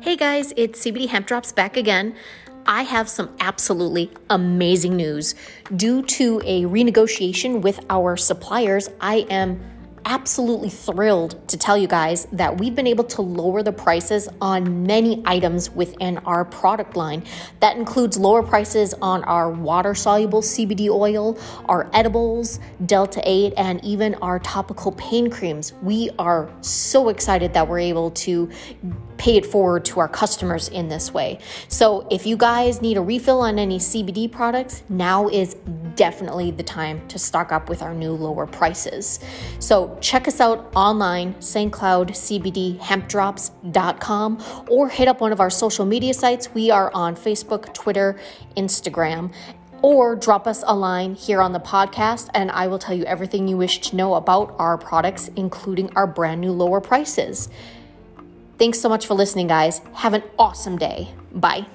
Hey guys, it's CBD Hemp Drops back again. I have some absolutely amazing news. Due to a renegotiation with our suppliers, I am absolutely thrilled to tell you guys that we've been able to lower the prices on many items within our product line. That includes lower prices on our water soluble CBD oil, our edibles, Delta 8, and even our topical pain creams. We are so excited that we're able to pay it forward to our customers in this way. So, if you guys need a refill on any CBD products, now is definitely the time to stock up with our new lower prices. So, check us out online, stcloudcbdhempdrops.com, or hit up one of our social media sites. We are on Facebook, Twitter, Instagram or drop us a line here on the podcast, and I will tell you everything you wish to know about our products, including our brand new lower prices. Thanks so much for listening, guys. Have an awesome day. Bye.